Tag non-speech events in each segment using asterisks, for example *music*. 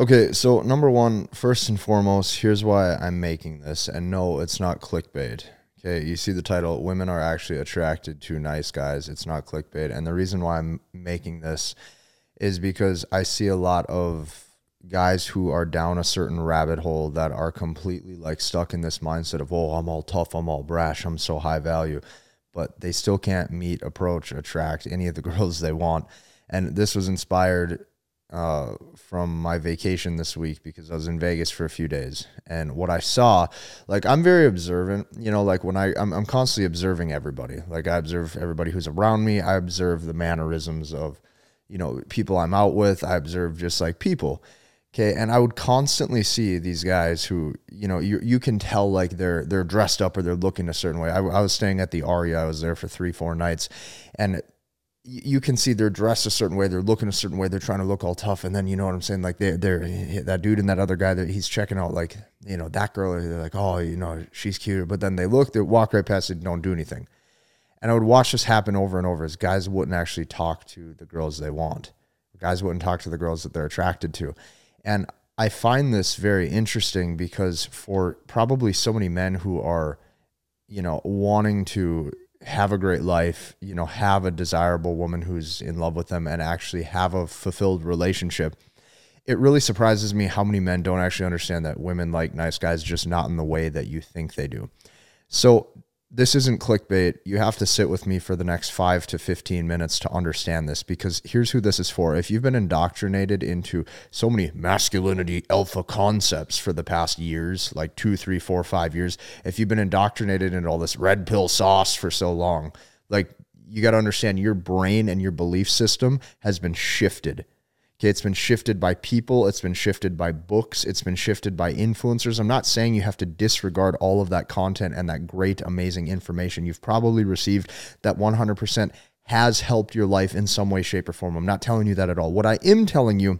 Okay, so number one, first and foremost, here's why I'm making this. And no, it's not clickbait. Okay, you see the title, Women Are Actually Attracted to Nice Guys. It's not clickbait. And the reason why I'm making this is because I see a lot of guys who are down a certain rabbit hole that are completely like stuck in this mindset of, oh, I'm all tough, I'm all brash, I'm so high value. But they still can't meet, approach, attract any of the *laughs* girls they want. And this was inspired uh, from my vacation this week because I was in Vegas for a few days. And what I saw, like I'm very observant, you know, like when I, I'm, I'm constantly observing everybody. Like I observe everybody who's around me. I observe the mannerisms of, you know, people I'm out with. I observe just like people. Okay, and I would constantly see these guys who, you know, you you can tell like they're they're dressed up or they're looking a certain way. I, I was staying at the Aria. I was there for three, four nights, and you can see they're dressed a certain way, they're looking a certain way, they're trying to look all tough, and then you know what I'm saying, like they they're that dude and that other guy that he's checking out, like you know that girl, they're like, oh, you know, she's cute, but then they look, they walk right past it, don't do anything, and I would watch this happen over and over as guys wouldn't actually talk to the girls they want, guys wouldn't talk to the girls that they're attracted to, and I find this very interesting because for probably so many men who are, you know, wanting to have a great life, you know, have a desirable woman who's in love with them and actually have a fulfilled relationship. It really surprises me how many men don't actually understand that women like nice guys just not in the way that you think they do. So this isn't clickbait. You have to sit with me for the next five to 15 minutes to understand this because here's who this is for. If you've been indoctrinated into so many masculinity alpha concepts for the past years, like two, three, four, five years, if you've been indoctrinated into all this red pill sauce for so long, like you got to understand your brain and your belief system has been shifted Okay, it's been shifted by people, it's been shifted by books, it's been shifted by influencers. I'm not saying you have to disregard all of that content and that great, amazing information you've probably received that 100% has helped your life in some way, shape, or form. I'm not telling you that at all. What I am telling you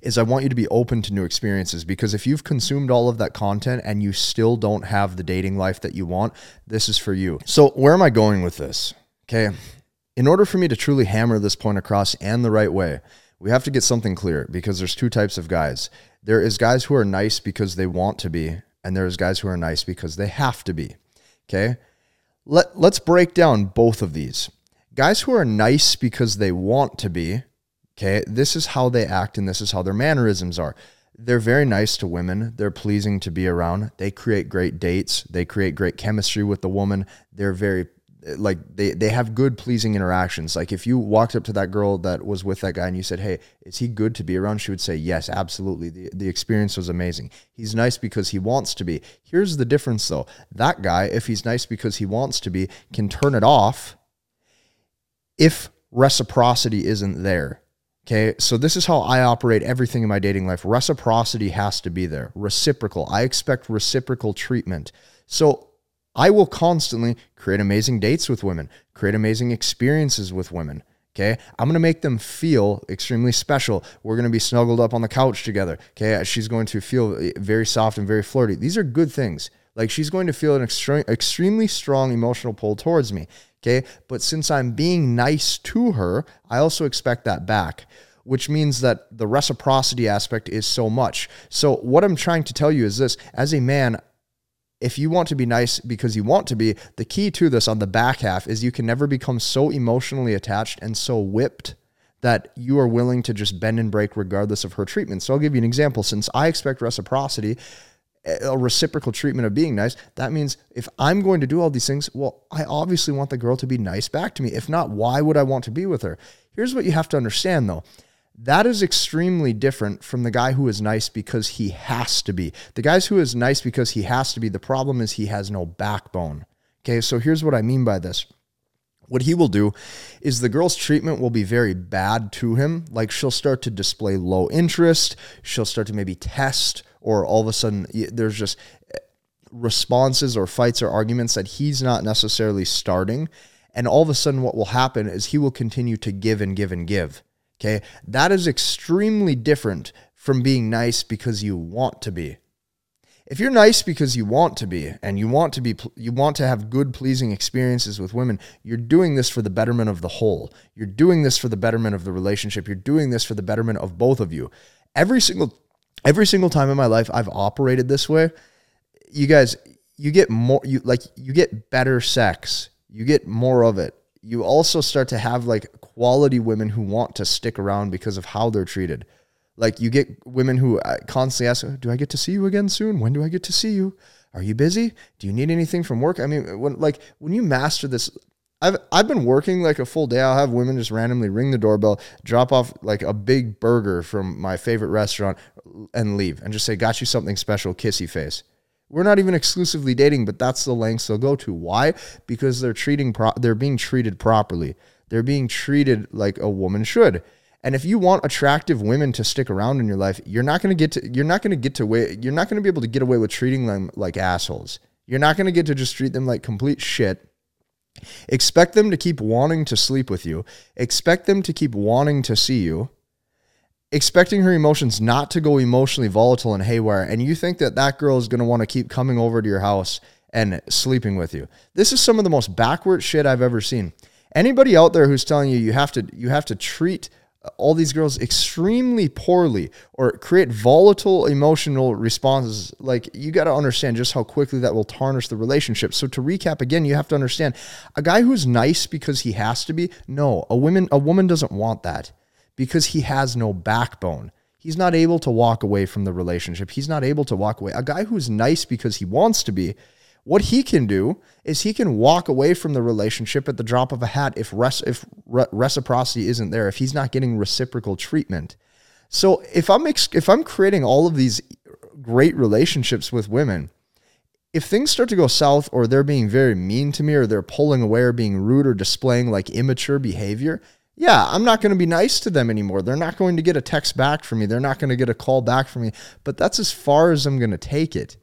is I want you to be open to new experiences because if you've consumed all of that content and you still don't have the dating life that you want, this is for you. So, where am I going with this? Okay. In order for me to truly hammer this point across and the right way, we have to get something clear because there's two types of guys. There is guys who are nice because they want to be, and there's guys who are nice because they have to be. Okay? Let let's break down both of these. Guys who are nice because they want to be, okay? This is how they act and this is how their mannerisms are. They're very nice to women. They're pleasing to be around. They create great dates. They create great chemistry with the woman. They're very like they they have good pleasing interactions. Like if you walked up to that girl that was with that guy and you said hey is he good to be around? she would say yes absolutely. The, the experience was amazing. He's nice because he wants to be. Here's the difference though. That guy if he's nice because he wants to be can turn it off if reciprocity isn't there Okay, so this is how I operate everything in my dating life. Reciprocity has to be there, reciprocal. I expect reciprocal treatment. So I will constantly create amazing dates with women, create amazing experiences with women. Okay. I'm going to make them feel extremely special. We're going to be snuggled up on the couch together. Okay. Uh, she's going to feel uh, very soft and very flirty. These are good things. Like she's going to feel an extreme, extremely strong emotional pull towards me. Okay. But since I'm being nice to her, I also expect that back, which means that the reciprocity aspect is so much. So, what I'm trying to tell you is this as a man, if you want to be nice because you want to be, the key to this on the back half is you can never become so emotionally attached and so whipped that you are willing to just bend and break regardless of her treatment. So I'll give you an example. Since I expect reciprocity, a reciprocal treatment of being nice, that means if I'm going to do all these things, well, I obviously want the girl to be nice back to me. If not, why would I want to be with her? Here's what you have to understand though that is extremely different from the guy who is nice because he has to be. The guys who is nice because he has to be, the problem is he has no backbone. Okay, so here's what I mean by this. What he will do is the girl's treatment will be very bad to him. Like she'll start to display low interest, she'll start to maybe test, or all of a sudden there's just eh, responses or fights or arguments that he's not necessarily starting. And all of a sudden, what will happen is he will continue to give and give and give. Okay. That is extremely different from being nice because you want to be. If you're nice because you want to be and you want to be you want to have good pleasing experiences with women, you're doing this for the betterment of the whole. You're doing this for the betterment of the relationship. You're doing this for the betterment of both of you. every single every single time in my life I've operated this way, you guys, you get more you like you get better sex. You get more of it. You also start to have like quality women who want to stick around because of how they're treated. Like you get women who uh, constantly ask, "Do I get to see you again soon? When do I get to see you? Are you busy? Do you need anything from work?" I mean, when like when you master this I've I've been working like a full day. I'll have women just randomly ring the doorbell, drop off like a big burger from my favorite restaurant, and leave, and just say, "Got you something special, kissy face." We're not even exclusively dating, but that's the lengths they'll go to. Why? Because they're treating pro- they're being treated properly. They're being treated like a woman should. And if you want attractive women to stick around in your life, you're not going to get to you're not going to get to way you're not going to be able to get away with treating them like assholes. You're not going to get to just treat them like complete shit Expect them to keep wanting to sleep with you. Expect them to keep wanting to see you. Expecting her emotions not to go emotionally volatile and haywire. And you think that that girl is going to want to keep coming over to your house and sleeping with you. This is some of the most backward shit I've ever seen. Anybody out there who's telling you you have to you have to treat uh, all these girls extremely poorly or create volatile emotional responses like you got to understand just how quickly that will tarnish the relationship so to recap again you have to understand a guy who's nice because he has to be no a woman a woman doesn't want that because he has no backbone. He's not able to walk away from the relationship. He's not able to walk away. A guy who's nice because he wants to be what he can do is he can walk away from the relationship at the drop of a hat if res- if re- reciprocity isn't there, if he's not getting reciprocal treatment. So if I'm ex- if I'm creating all of these great relationships with women, if things start to go south or they're being very mean to me or they're pulling away or being rude or displaying like immature behavior, yeah, I'm not going to be nice to them anymore. They're not going to get a text back from me. They're not going to get a call back from me. But that's as far as I'm going to take it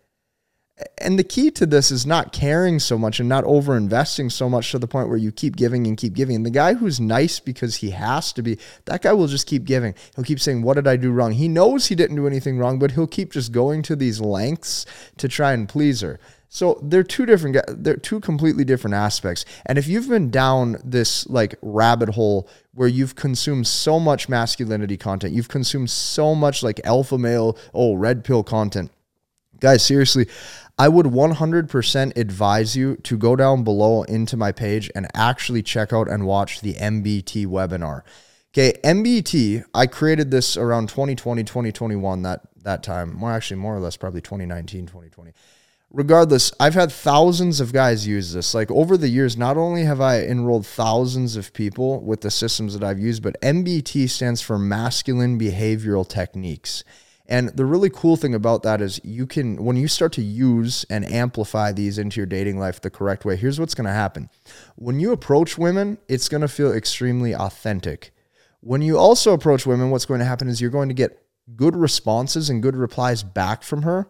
and the key to this is not caring so much and not over investing so much to the point where you keep giving and keep giving. And the guy who's nice because he has to be, that guy will just keep giving. He'll keep saying, What did I do wrong? He knows he didn't do anything wrong, but he'll keep just going to these lengths to try and please her. So they're two different, they're two completely different aspects. And if you've been down this like rabbit hole where you've consumed so much masculinity content, you've consumed so much like alpha male, oh, red pill content, guys, seriously, I would 100% advise you to go down below into my page and actually check out and watch the MBT webinar. Okay, MBT, I created this around 2020, 2021 that that time. More actually more or less probably 2019, 2020. Regardless, I've had thousands of guys use this. Like over the years, not only have I enrolled thousands of people with the systems that I've used, but MBT stands for masculine behavioral techniques. And the really cool thing about that is you can, when you start to use and amplify these into your dating life the correct way, here's what's going to happen. When you approach women, it's going to feel extremely authentic. When you also approach women, what's going to happen is you're going to get good responses and good replies back from her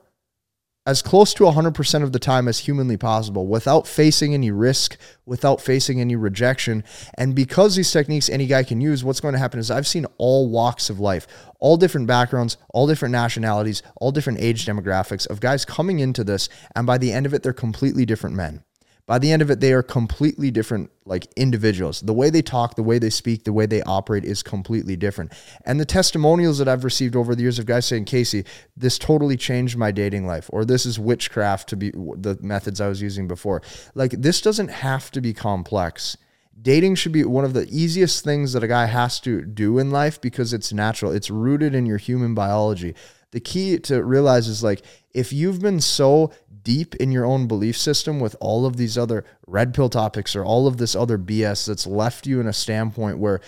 as close to 100% of the time as humanly possible without facing any risk, without facing any rejection. And because these techniques any guy can use, what's going to happen is I've seen all walks of life, all different backgrounds, all different nationalities, all different age demographics of guys coming into this. And by the end of it, they're completely different men by the end of it, they are completely different, like individuals. The way they talk, the way they speak, the way they operate is completely different. And the testimonials that I've received over the years of guys saying, Casey, this totally changed my dating life, or this is witchcraft to be the methods I was using before. Like, this doesn't have to be complex. Dating should be one of the easiest things that a guy has to do in life because it's natural, it's rooted in your human biology the key to realize is like if you've been so deep in your own belief system with all of these other red pill topics or all of this other BS that's left you in a standpoint where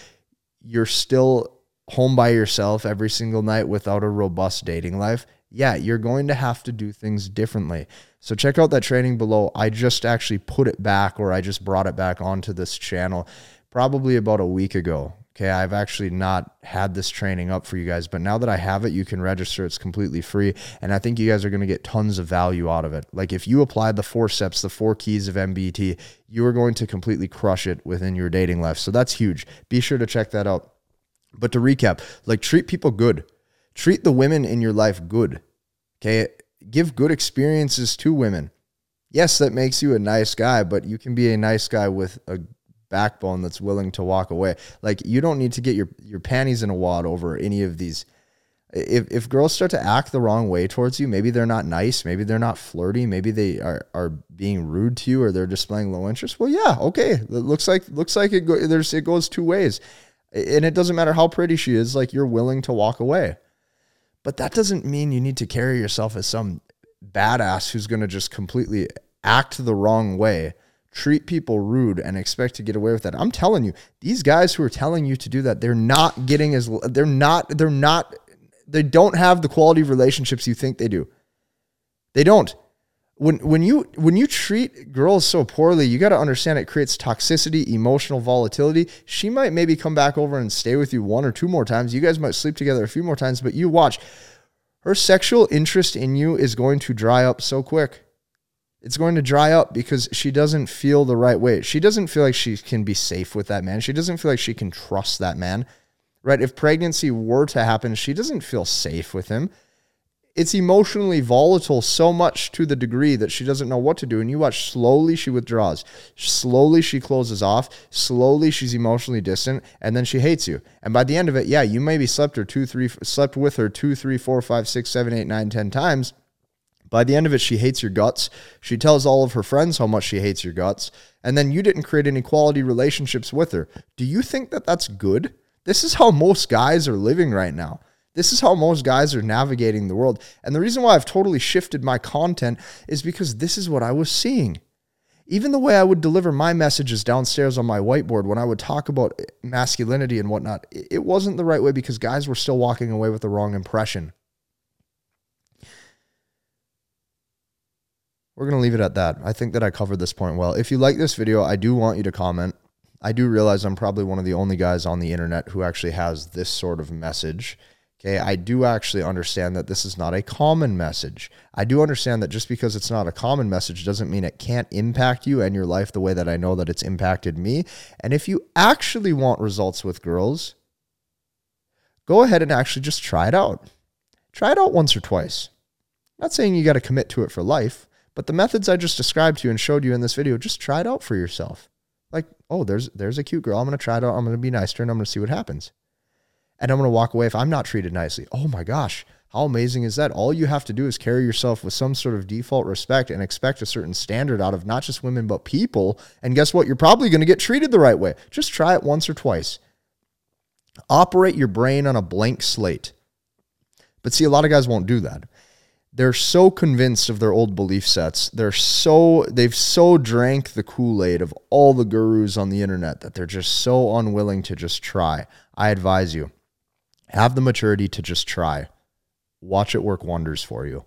you're still home by yourself every single night without a robust dating life, yeah, you're going to have to do things differently. So check out that training below. I just actually put it back or I just brought it back onto this channel probably about a week ago. Okay, I've actually not had this training up for you guys, but now that I have it, you can register. It's completely free. And I think you guys are going to get tons of value out of it. Like if you apply the four steps, the four keys of MBT, you are going to completely crush it within your dating life. So that's huge. Be sure to check that out. But to recap, like treat people good, treat the women in your life good. Okay, give good experiences to women. Yes, that makes you a nice guy, but you can be a nice guy with a backbone that's willing to walk away. Like you don't need to get your your panties in a wad over any of these If, if girls start to act the wrong way towards you, maybe they're not nice, maybe they're not flirty, maybe they are, are being rude to you or they're displaying low interest. Well, yeah, okay. It looks like looks like it go, there's it goes two ways. And it doesn't matter how pretty she is, like you're willing to walk away. But that doesn't mean you need to carry yourself as some badass who's going to just completely act the wrong way, treat people rude, and expect to get away with that. I'm telling you, these guys who are telling you to do that, they're not getting as, they're not, they're not, they don't have the quality of relationships you think they do. They don't. When, when you when you treat girls so poorly, you got to understand it creates toxicity, emotional volatility. She might maybe come back over and stay with you one or two more times. You guys might sleep together a few more times, but you watch her sexual interest in you is going to dry up so quick. It's going to dry up because she doesn't feel the right way. She doesn't feel like she can be safe with that man. She doesn't feel like she can trust that man. Right? If pregnancy were to happen, she doesn't feel safe with him it's emotionally volatile so much to the degree that she doesn't know what to do. And you watch slowly she withdraws, slowly she closes off, slowly she's emotionally distant, and then she hates you. And by the end of it, yeah, you maybe slept her two, three, slept with her two, three, four, five, six, seven, eight, nine, ten times. By the end of it, she hates your guts. She tells all of her friends how much she hates your guts. And then you didn't create any quality relationships with her. Do you think that that's good? This is how most guys are living right now. This is how most guys are navigating the world. And the reason why I've totally shifted my content is because this is what I was seeing. Even the way I would deliver my messages downstairs on my whiteboard when I would talk about masculinity and whatnot, it wasn't the right way because guys were still walking away with the wrong impression. We're going to leave it at that. I think that I covered this point well. If you like this video, I do want you to comment. I do realize I'm probably one of the only guys on the internet who actually has this sort of message. Okay, I do actually understand that this is not a common message. I do understand that just because it's not a common message doesn't mean it can't impact you and your life the way that I know that it's impacted me. And if you actually want results with girls, go ahead and actually just try it out. Try it out once or twice. I'm not saying you got to commit to it for life, but the methods I just described to you and showed you in this video, just try it out for yourself. Like, oh, there's there's a cute girl. I'm to try it out. I'm to be nice to her and I'm to see what happens and I'm to walk away if I'm not treated nicely. Oh my gosh, how amazing is that? All you have to do is carry yourself with some sort of default respect and expect a certain standard out of not just women, but people. And guess what? You're probably going to get treated the right way. Just try it once or twice. Operate your brain on a blank slate. But see, a lot of guys won't do that. They're so convinced of their old belief sets. They're so they've so drank the Kool-Aid of all the gurus on the internet that they're just so unwilling to just try. I advise you have the maturity to just try. Watch it work wonders for you.